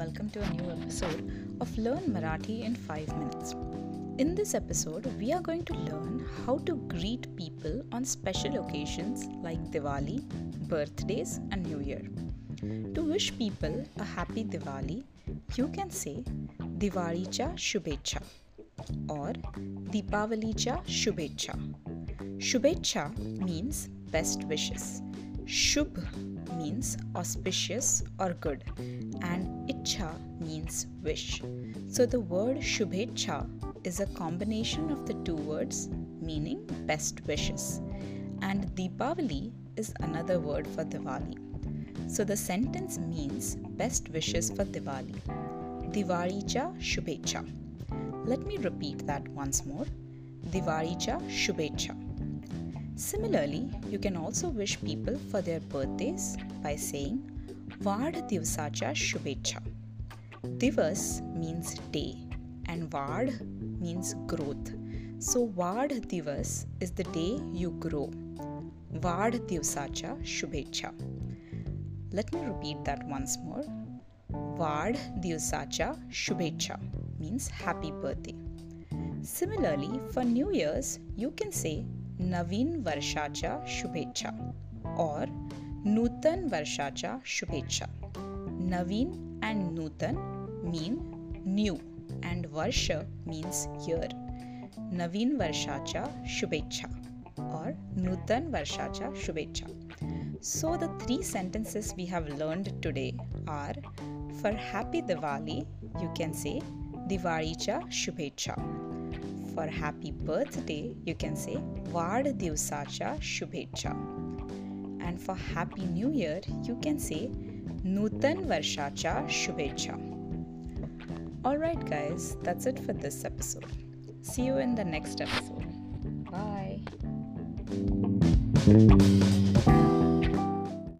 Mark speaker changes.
Speaker 1: episode of Learn Marathi in 5 minutes. In this episode, we are going to learn how to greet people on special occasions like Diwali, birthdays, and New Year. To wish people a happy Diwali, you can say Diwalicha Shubhecha or Deepavalicha Shubhecha. Shubhecha means best wishes. Shubh means auspicious or good, and Icha means wish. So the word Shubhecha is a combination of the two words meaning best wishes, and Deepavali is another word for Diwali. So the sentence means best wishes for Diwali. Diwalicha Shubhecha. Let me repeat that once more. Diwalicha Shubhecha. Similarly, you can also wish people for their birthdays by saying Vad Divsacha Shubhecha. Divas means day and Vad means growth. So Vad Divas is the day you grow. Vad Divsacha Shubhecha. Let me repeat that once more. Vad Divsacha Shubhecha means happy birthday. Similarly, for New Year's, you can say नवीन वर्षाच्या शुभेच्छा और नूतन वर्षाच्या शुभेच्छा। नवीन and नूतन mean new and वर्ष means year नवीन वर्षाच्या शुभेच्छा और नूतन वर्षाच्या शुभेच्छा। So the three sentences we have learned today are for happy Diwali you can say दिवाळीच्या शुभेच्छा। For happy birthday, you can say Vad Divsacha Shubhecha. And for happy new year, you can say Nutan Varshacha Shubhecha. Alright, guys, that's it for this episode. See you in the next episode. Bye.